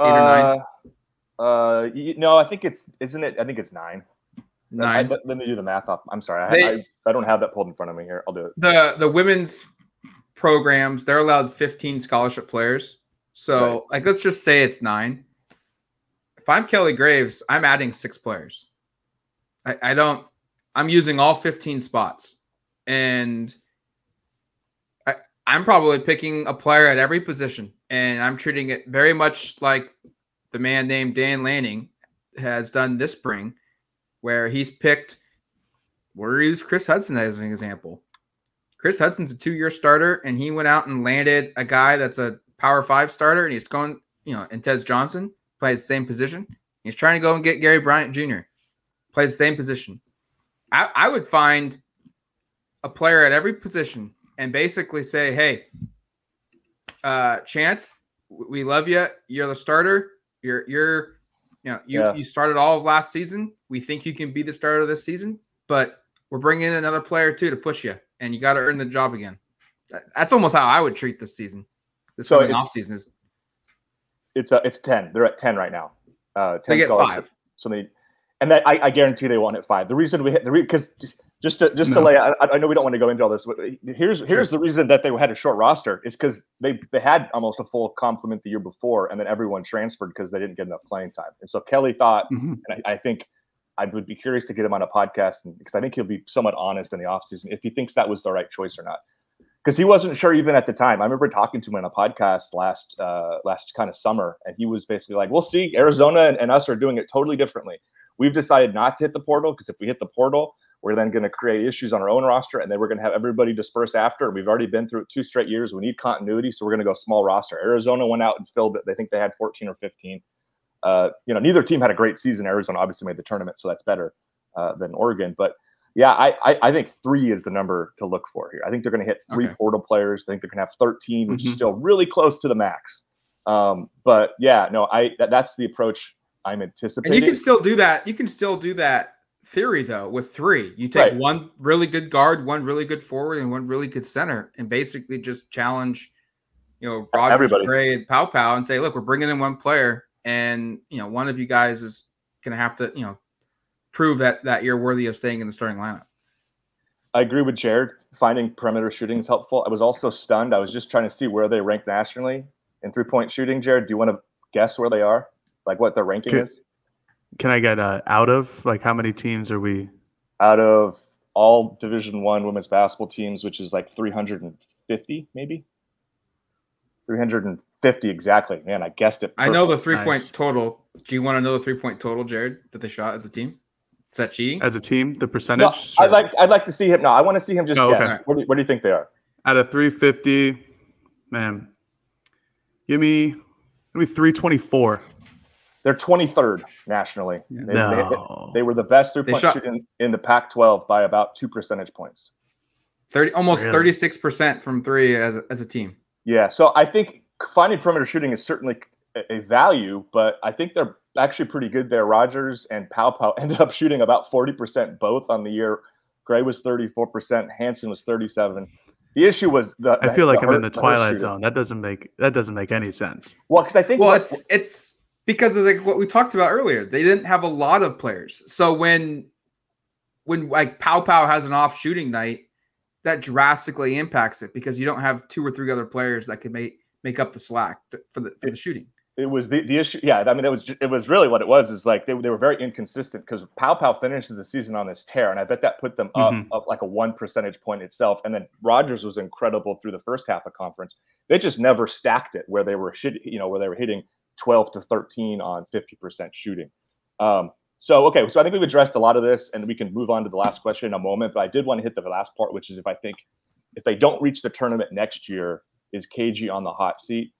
eight uh, or nine. Uh, no, I think it's isn't it? I think it's nine. Nine. I, let me do the math off. I'm sorry, they, I, I don't have that pulled in front of me here. I'll do it. The the women's programs they're allowed 15 scholarship players. So right. like let's just say it's nine. If I'm Kelly Graves, I'm adding six players. I, I don't. I'm using all 15 spots, and I, I'm probably picking a player at every position, and I'm treating it very much like the man named Dan Lanning has done this spring, where he's picked. We'll use Chris Hudson as an example. Chris Hudson's a two-year starter, and he went out and landed a guy that's a Power Five starter, and he's going, you know, and Tez Johnson plays the same position. He's trying to go and get Gary Bryant Jr plays the same position. I, I would find a player at every position and basically say, hey, uh, Chance, we love you. You're the starter. You're you're you know you yeah. you started all of last season. We think you can be the starter this season, but we're bringing in another player too to push you, and you got to earn the job again. That's almost how I would treat this season. This so off season is. It's uh, it's ten. They're at ten right now. Uh, 10 they get five. So they and that I, I, guarantee they won at five. The reason we hit the because just to just no. to lay, I, I, know we don't want to go into all this, but here's sure. here's the reason that they had a short roster is because they they had almost a full complement the year before, and then everyone transferred because they didn't get enough playing time. And so Kelly thought, mm-hmm. and I, I, think I would be curious to get him on a podcast and, because I think he'll be somewhat honest in the offseason if he thinks that was the right choice or not. Because he wasn't sure even at the time. I remember talking to him on a podcast last uh, last kind of summer, and he was basically like, "We'll see. Arizona and, and us are doing it totally differently." We've decided not to hit the portal because if we hit the portal, we're then going to create issues on our own roster, and then we're going to have everybody disperse after. We've already been through it two straight years. We need continuity, so we're going to go small roster. Arizona went out and filled it. They think they had 14 or 15. Uh, you know, neither team had a great season. Arizona obviously made the tournament, so that's better uh, than Oregon. But yeah, I, I, I think three is the number to look for here. I think they're going to hit three okay. portal players. I think they're going to have 13, which mm-hmm. is still really close to the max. Um, but yeah, no, I that, that's the approach I'm anticipating. And you can still do that. You can still do that theory though with three. You take right. one really good guard, one really good forward, and one really good center, and basically just challenge, you know, Rogers, Everybody. Gray, and Paopao, and say, look, we're bringing in one player, and you know, one of you guys is gonna have to, you know, prove that that you're worthy of staying in the starting lineup. I agree with Jared. Finding perimeter shooting is helpful. I was also stunned. I was just trying to see where they rank nationally in three point shooting. Jared, do you want to guess where they are? Like what the ranking can, is? Can I get uh, out of like how many teams are we? Out of all Division One women's basketball teams, which is like 350, maybe 350 exactly. Man, I guessed it. Perfect. I know the three nice. point total. Do you want to know the three point total, Jared, that they shot as a team? Is that cheating? As a team, the percentage? No, sure. I'd like I'd like to see him. No, I want to see him just oh, guess. Okay. What, do, what do you think they are? Out of 350, man, give me give me 324. They're 23rd nationally. They, no. they, they were the best three point shooting in the Pac 12 by about two percentage points. 30, almost really? 36% from three as a, as a team. Yeah. So I think finding perimeter shooting is certainly a, a value, but I think they're actually pretty good there. Rogers and Paopao (laughs) ended up shooting about 40% both on the year. Gray was 34%, Hanson was 37. The issue was the. I feel the, like the I'm in the twilight zone. That doesn't make that doesn't make any sense. Well, because I think well, what, it's it's because of like what we talked about earlier. They didn't have a lot of players. So when when like Paopao has an off shooting night, that drastically impacts it because you don't have two or three other players that can make make up the slack for the for the shooting. it was the, the issue. Yeah, I mean, it was it was really what it was. Is like they, they were very inconsistent because Paopao finishes the season on this tear, and I bet that put them up mm-hmm. up like a one percentage point itself. And then Rogers was incredible through the first half of conference. They just never stacked it where they were you know, where they were hitting twelve to thirteen on fifty percent shooting. Um, so okay, so I think we've addressed a lot of this, and we can move on to the last question in a moment. But I did want to hit the last part, which is if I think if they don't reach the tournament next year, is KG on the hot seat?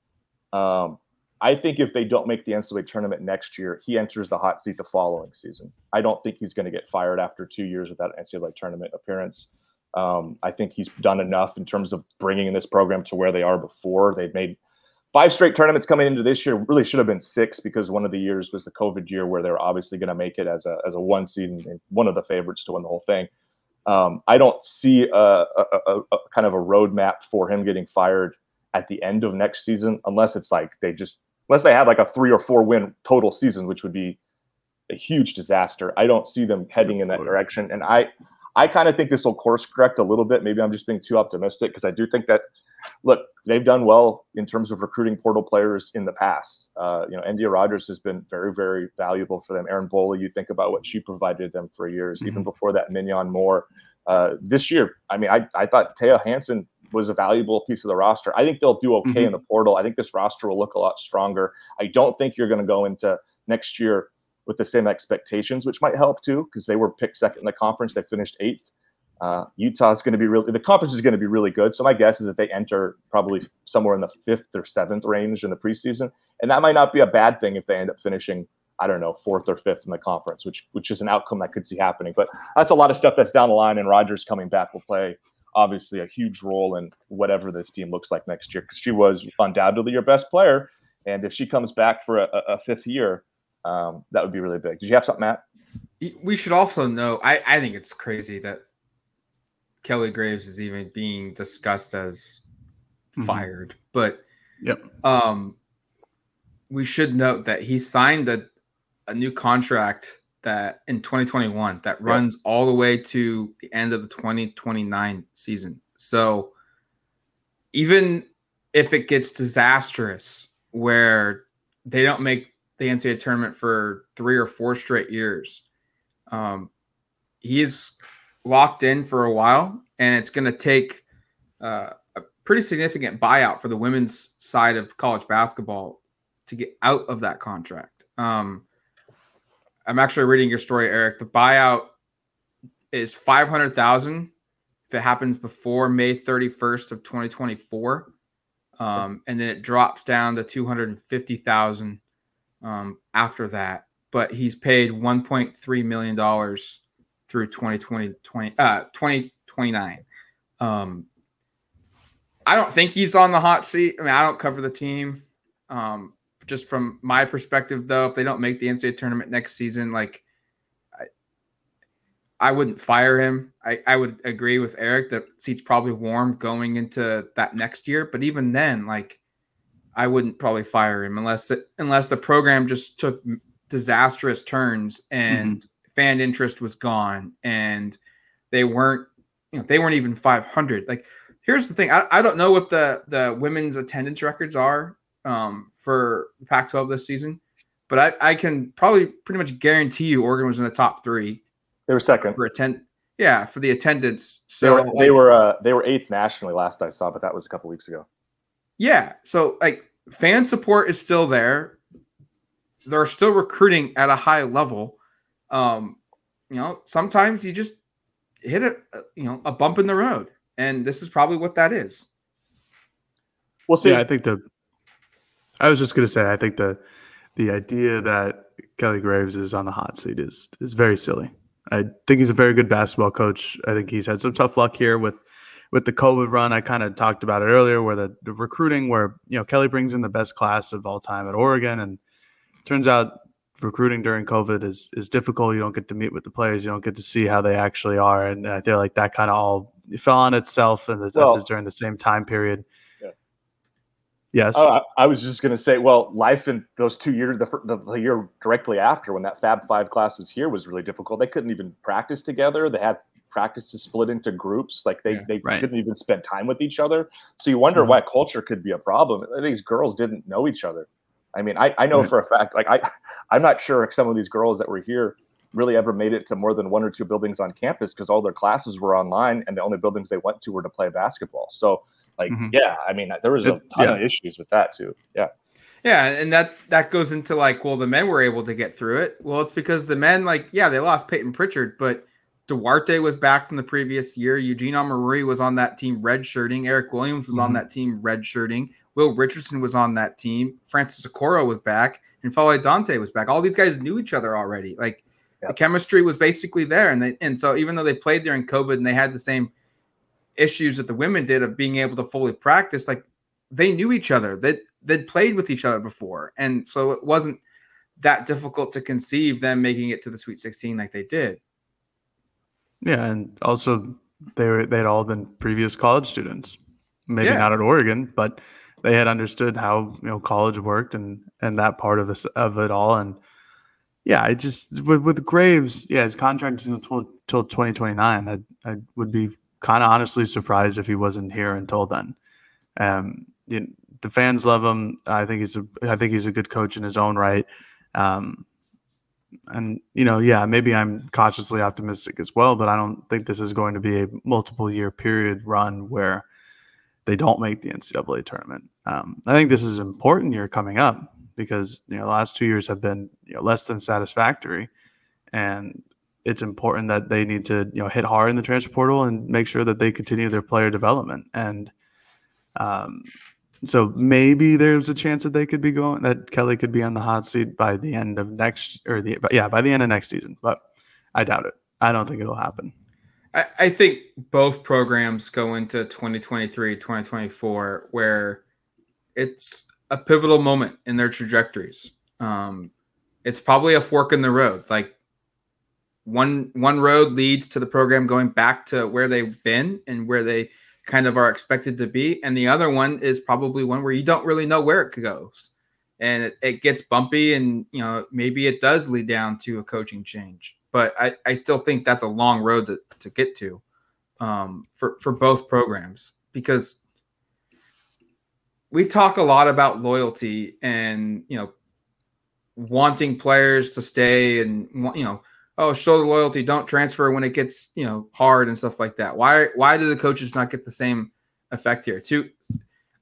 Um, I think if they don't make the NCAA tournament next year, he enters the hot seat the following season. I don't think he's going to get fired after two years without an NCAA tournament appearance. Um, I think he's done enough in terms of bringing this program to where they are before. They've made five straight tournaments coming into this year. Really should have been six because one of the years was the COVID year where they're obviously going to make it as a as a one seed and one of the favorites to win the whole thing. Um, I don't see a, a, a, a, kind of a roadmap for him getting fired at the end of next season, unless it's like they just unless they have like a three or four win total season, which would be a huge disaster. I don't see them heading in that direction, and I I kind of think this will course correct a little bit. Maybe I'm just being too optimistic because I do think that look they've done well in terms of recruiting portal players in the past. Uh, you know, Endyia Rogers has been very very valuable for them. Erin Boley, you think about what she provided them for years, mm-hmm. even before that. Minyon Moore. Uh, this year, I mean, I, I thought Taya Hanson was a valuable piece of the roster. I think they'll do okay mm-hmm. in the portal. I think this roster will look a lot stronger. I don't think you're going to go into next year with the same expectations, which might help too, because they were picked second in the conference. They finished eighth. Uh, Utah is going to be really the conference is going to be really good. So my guess is that they enter probably somewhere in the fifth or seventh range in the preseason, and that might not be a bad thing if they end up finishing I don't know fourth or fifth in the conference, which which is an outcome that could see happening. But that's a lot of stuff that's down the line, and Rogers coming back will play obviously a huge role in whatever this team looks like next year because she was undoubtedly your best player. And if she comes back for a, a fifth year, um, that would be really big. Did you have something, Matt? We should also know. I, I think it's crazy that Kelly Graves is even being discussed as mm-hmm. fired. But yep. Um, we should note that he signed a, a new contract that in 2021 that runs yep. all the way to the end of the 2029 season. So even if it gets disastrous where they don't make the NCAA tournament for three or four straight years, um, he's locked in for a while, and it's going to take uh, a pretty significant buyout for the women's side of college basketball to get out of that contract. Um, I'm actually reading your story, Eric. The buyout is five hundred thousand if it happens before May 31st of 2024, um, and then it drops down to two hundred and fifty thousand um, after that. But he's paid 1.3 million dollars through 2020, 20, uh, 2029. Um, I don't think he's on the hot seat. I mean, I don't cover the team. Um, just from my perspective, though, if they don't make the NCAA tournament next season, like I, wouldn't fire him. I, I would agree with Eric that seat's probably warm going into that next year. But even then, like I wouldn't probably fire him unless it, unless the program just took disastrous turns and mm-hmm. Fan interest was gone and they weren't you know they weren't even 500 like here's the thing I, I don't know what the the women's attendance records are um, for Pac-12 this season, but I, I can probably pretty much guarantee you Oregon was in the top three. They were second for attend. Yeah, for the attendance. So they were they were, uh, they were eighth nationally last I saw, but that was a couple weeks ago. Yeah, so like fan support is still there. They're still recruiting at a high level. Um, you know, sometimes you just hit a you know a bump in the road, and this is probably what that is. We'll see. Yeah, I think the I was just going to say, I think the the idea that Kelly Graves is on the hot seat is is very silly. I think he's a very good basketball coach. I think he's had some tough luck here with with the COVID run. I kind of talked about it earlier, where the, the recruiting, where you know Kelly brings in the best class of all time at Oregon, and turns out recruiting during COVID is is difficult. You don't get to meet with the players. You don't get to see how they actually are, and I feel like that kind of all fell on itself and well, during the same time period. Yes. Uh, I was just going to say, well, life in those two years, the, the, the, year directly after when that Fab Five class was here was really difficult. They couldn't even practice together. They had practices split into groups. Like they, yeah, they right. couldn't even spend time with each other. So you wonder mm-hmm. why culture could be a problem. These girls didn't know each other. I mean, I, I know for a fact, like I, I'm not sure if some of these girls that were here really ever made it to more than one or two buildings on campus because all their classes were online and the only buildings they went to were to play basketball. So, like, mm-hmm. yeah, I mean, there was a ton yeah. of issues with that too. Yeah. Yeah, and that that goes into like, well, the men were able to get through it. Well, it's because the men, like, yeah, they lost Payton Pritchard, but Duarte was back from the previous year. Eugene Omoruyi was on that team redshirting. Eric Williams was mm-hmm. on that team redshirting. Will Richardson was on that team. Francis Okoro was back, and N'Faly Dante was back. All these guys knew each other already. Like yep. the chemistry was basically there, and they and so even though they played during COVID and they had the same issues that the women did of being able to fully practice, like they knew each other. That they, they'd played with each other before, and so it wasn't that difficult to conceive them making it to the Sweet 16 like they did. Yeah, and also they were they'd all been previous college students, maybe yeah. not at Oregon, but they had understood how you know college worked and and that part of this of it all. And yeah, I just with with Graves, yeah, his contract is until twenty nine. I I would be kind of honestly surprised if he wasn't here until then. Um, you know, the fans love him. I think he's a I think he's a good coach in his own right. Um, and you know, yeah, maybe I'm cautiously optimistic as well, but I don't think this is going to be a multiple year period run where they don't make the NCAA tournament. Um, I think this is an important year coming up because you know the last two years have been you know, less than satisfactory, and it's important that they need to you know hit hard in the transfer portal and make sure that they continue their player development and. Um, so maybe there's a chance that they could be going that Kelly could be on the hot seat by the end of next or the yeah by the end of next season, but I doubt it. I don't think it'll happen. I, I think both programs go into 2023, 2024 where it's a pivotal moment in their trajectories. Um, it's probably a fork in the road. Like one one road leads to the program going back to where they've been and where they kind of are expected to be. And the other one is probably one where you don't really know where it goes. And it, it gets bumpy and you know, maybe it does lead down to a coaching change. But I, I still think that's a long road to, to get to um, for, for both programs because we talk a lot about loyalty and you know wanting players to stay and you know oh, show the loyalty, don't transfer when it gets you know hard and stuff like that. Why why do the coaches not get the same effect here? Too,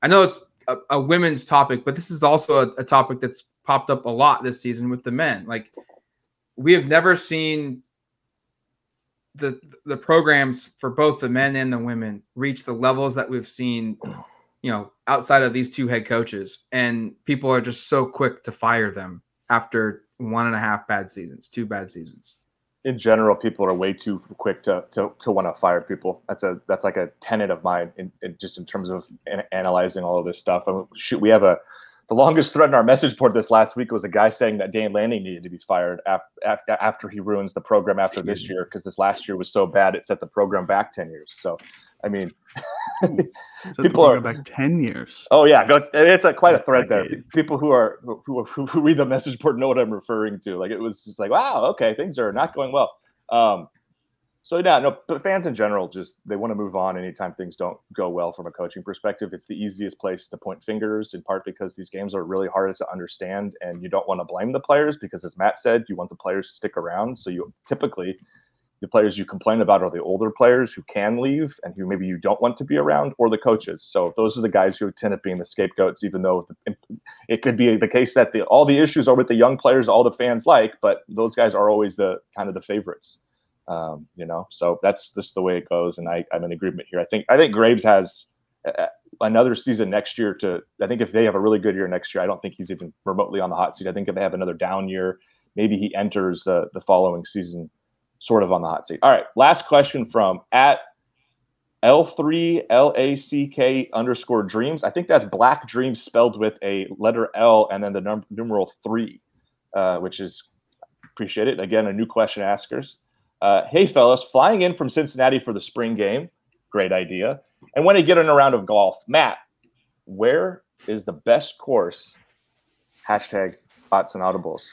I know it's a, a women's topic, but this is also a, a, topic that's popped up a lot this season with the men. Like we have never seen the the programs for both the men and the women reach the levels that we've seen you know outside of these two head coaches and people are just so quick to fire them after one and a half bad seasons two bad seasons in general, people are way too quick to to, to want to fire people. That's a that's like a tenet of mine, in, in just in terms of an, analyzing all of this stuff. I mean, shoot, we have a the longest thread in our message board this last week was a guy saying that Dan Lanning needed to be fired after after he ruins the program after this year because this last year was so bad it set the program back ten years. So, I mean, (laughs) people are back ten years. Oh yeah, go, it's a, quite a thread there. People who are who, who, who read the message board know what I'm referring to. Like it was just like, wow, okay, things are not going well. Um, so yeah, no, but fans in general just they want to move on anytime things don't go well from a coaching perspective. It's the easiest place to point fingers, in part because these games are really hard to understand, and you don't want to blame the players because, as Matt said, you want the players to stick around. So you typically the players you complain about are the older players who can leave and who maybe you don't want to be around, or the coaches. So those are the guys who tend up being the scapegoats, even though it could be the case that the, all the issues are with the young players, all the fans like, but those guys are always the kind of the favorites. Um, you know, so that's just the way it goes, and I, I'm in agreement here. I think I think Graves has another season next year. To I think if they have a really good year next year, I don't think he's even remotely on the hot seat. I think if they have another down year, maybe he enters the the following season sort of on the hot seat. All right, last question from at L3LACK underscore dreams. I think that's black dreams spelled with a letter L and then the num- numeral three, uh, which is appreciate it. Again, a new question askers. Uh, hey, fellas, flying in from Cincinnati for the spring game. Great idea. And when I get in a round of golf, Matt, where is the best course? Hashtag Odds and Audibles.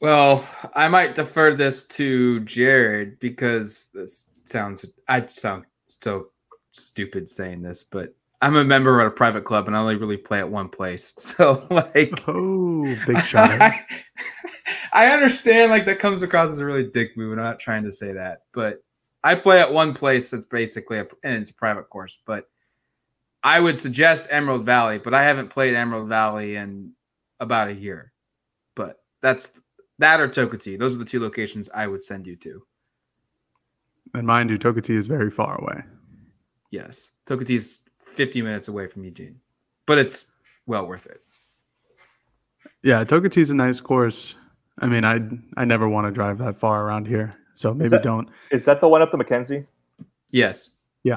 Well, I might defer this to Jared because this sounds I sound so stupid saying this, but I'm a member of a private club and I only really play at one place. (laughs) So like Oh, big shot. I, (laughs) I understand like that comes across as a really dick move. and I'm not trying to say that, but I play at one place that's basically a, and it's a private course. But I would suggest Emerald Valley, but I haven't played Emerald Valley in about a year. But that's that or Tokatee. Those are the two locations I would send you to. and mind you, Tokatee is very far away. Yes, Tokatee is 50 minutes away from Eugene, but it's well worth it. Yeah, Tokatee is a nice course. I mean, I I never want to drive that far around here, so maybe that- don't. Is that the one up the McKenzie? Yes. Yeah.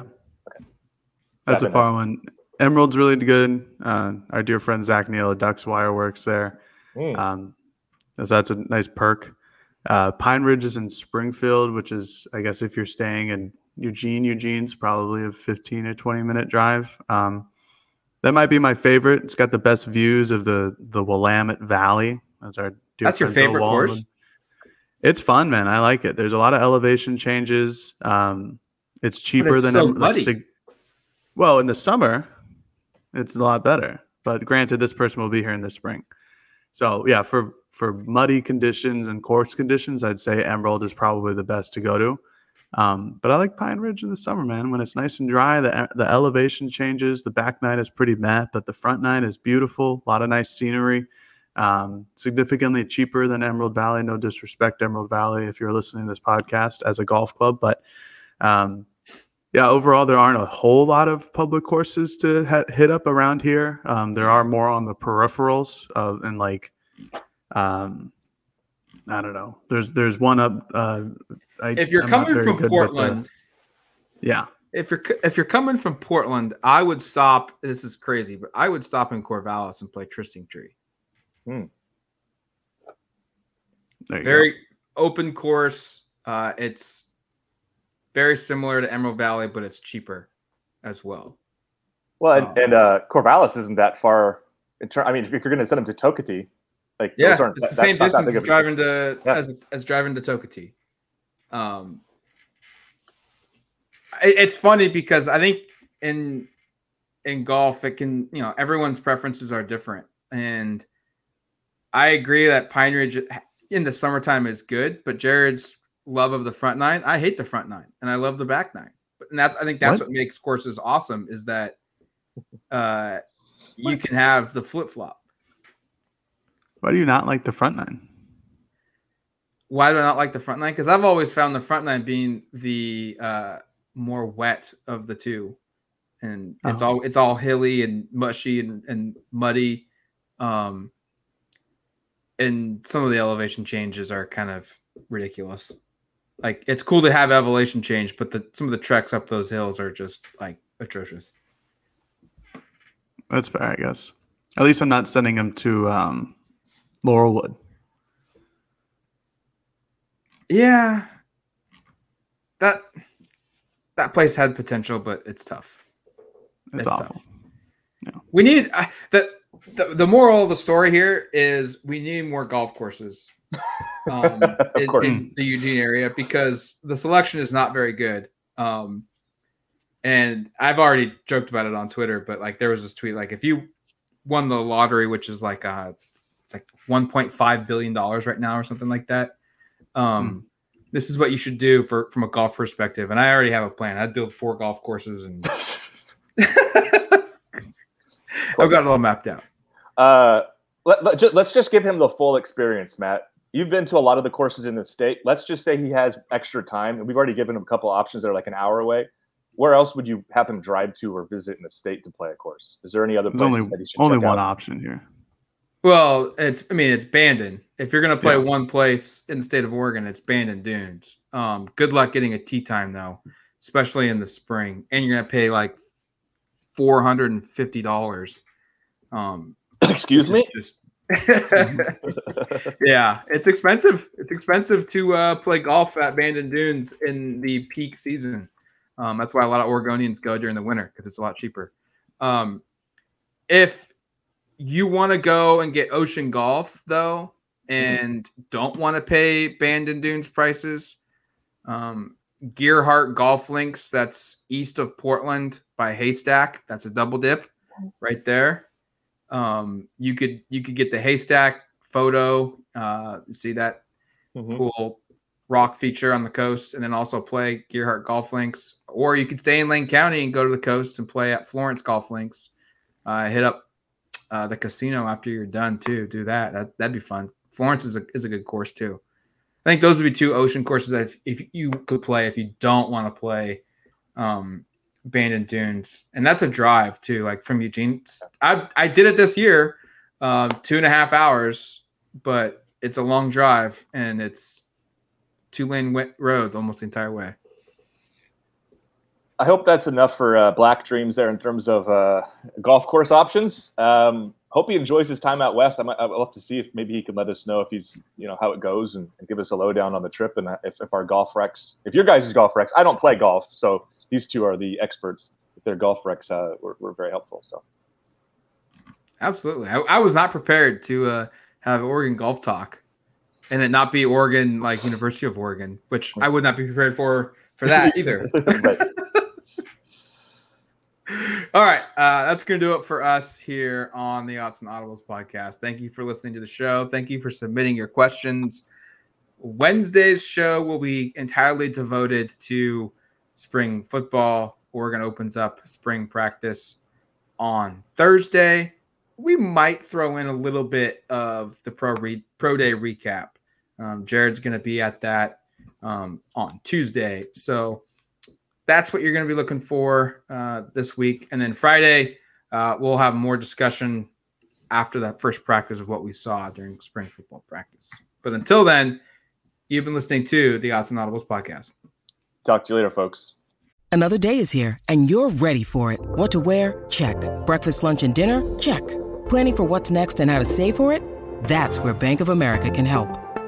That's a far one. Emerald's really good. Uh, our dear friend Zach Neal at Ducks Wire works there. Hmm. Um, so that's a nice perk. Uh, Pine Ridge is in Springfield, which is, I guess, if you're staying in Eugene, Eugene's probably a 15 to 20 minute drive. Um, that might be my favorite. It's got the best views of the the Willamette Valley. That's our dear That's your favorite course? It's fun, man. I like it. There's a lot of elevation changes. Um, it's cheaper it's than so sig- well, in the summer, it's a lot better. But granted, this person will be here in the spring. So yeah, for for muddy conditions and course conditions, I'd say Emerald is probably the best to go to. Um, but I like Pine Ridge in the summer, man. When it's nice and dry, the the elevation changes. The back nine is pretty matte, but the front nine is beautiful. A lot of nice scenery. Um, significantly cheaper than Emerald Valley. No disrespect, Emerald Valley, if you're listening to this podcast as a golf club, but um, yeah, overall, there aren't a whole lot of public courses to ha- hit up around here. Um, there are more on the peripherals of and like, um, I don't know. There's there's one up. Uh, I, If you're I'm coming from good with the- Portland, yeah, if you're if you're coming from Portland, I would stop. This is crazy, but I would stop in Corvallis and play Trysting Tree. There you Very open course. Uh, it's very similar to Emerald Valley, but it's cheaper as well. Well, and, Oh. and uh, Corvallis isn't that far. In ter- I mean, if you're going to send them to Tokatee, like Yeah, those aren't, it's the that- same that's distance as driving to Yeah. as, as driving to Tokatee. Um, it- it's funny because I think in in golf it can you know everyone's preferences are different, and I agree that Pine Ridge in the summertime is good, but Jared's love of the front nine, I hate the front nine, and I love the back nine. And that's I think that's What? what, makes courses awesome is that uh, you can have the flip flop. Why do you not like the front nine? Why do I not like the front nine? Because I've always found the front nine being the uh, more wet of the two, and it's Oh. all it's all hilly and mushy and, and muddy, um, and some of the elevation changes are kind of ridiculous. Like it's cool to have elevation change, but the some of the treks up those hills are just like atrocious. That's fair, I guess. At least I'm not sending him to um, Laurelwood. Yeah, that that place had potential, but it's tough. It's, It's awful. We need uh, the, the the moral of the story here is we need more golf courses (laughs) um, in, in the Eugene area because the selection is not very good. Um, and I've already joked about it on Twitter, but like there was this tweet like if you won the lottery, which is like uh it's like 1.5 billion dollars right now or something like that. Um, this is what you should do for from a golf perspective. And I already have a plan. I'd build four golf courses and (laughs) (laughs) I've got it all mapped out. Uh, let, let, ju- let's just give him the full experience, Matt. You've been to a lot of the courses in the state. Let's just say he has extra time, and we've already given him a couple options that are like an hour away. Where else would you have him drive to or visit in the state to play a course? Is there any other There's only that he should only check one out? option here. Well, it's I mean it's Bandon. If you're gonna play Yeah. one place in the state of Oregon, it's Bandon Dunes. Um, good luck getting a tee time though, especially in the spring, and you're gonna pay like four hundred and fifty dollars. Um, (coughs) Excuse me. Just (laughs) yeah, it's expensive. It's expensive to uh, play golf at Bandon Dunes in the peak season. Um, that's why a lot of Oregonians go during the winter because it's a lot cheaper. Um, if you want to go and get ocean golf though, and don't want to pay Bandon Dunes prices, um, Gearhart Golf Links. That's east of Portland by Haystack. That's a double dip right there. Um, you could you could get the Haystack photo. Uh, see that Mhm. cool rock feature on the coast, and then also play Gearhart Golf Links. Or you could stay in Lane County and go to the coast and play at Florence Golf Links. Uh, hit up uh, the casino after you're done too. Do that. That that'd be fun. Florence is a is a good course too. I think those would be two ocean courses that if, if you could play if you don't want to play um, Bandon Dunes, and that's a drive too. Like from Eugene, I I did it this year, um, two and a half hours, but it's a long drive and it's two lane wet road almost the entire way. I hope that's enough for uh, Black Dreams there in terms of uh, golf course options. Um, hope he enjoys his time out west. I might, I'd love to see if maybe he can let us know if he's, you know, how it goes and, and give us a lowdown on the trip and uh, if, if our golf wrecks, if your guys' golf wrecks, I don't play golf, so these two are the experts. If their golf wrecks uh, were, were very helpful. So Absolutely, I, I was not prepared to uh, have Oregon golf talk, and it not be Oregon like University of Oregon, which I would not be prepared for for that (laughs) either. (laughs) All right, uh, that's going to do it for us here on the Odds and Audibles podcast. Thank you for listening to the show. Thank you for submitting your questions. Wednesday's show will be entirely devoted to spring football. Oregon opens up spring practice on Thursday. We might throw in a little bit of the pro re- pro day recap. Um, Jared's going to be at that um, on Tuesday, so that's what you're going to be looking for uh, this week. And then Friday, uh, we'll have more discussion after that first practice of what we saw during spring football practice. But until then, you've been listening to the Odds and Audibles podcast. Talk to you later, folks. Another day is here, and you're ready for it. What to wear? Check. Breakfast, lunch, and dinner? Check. Planning for what's next and how to save for it? That's where Bank of America can help.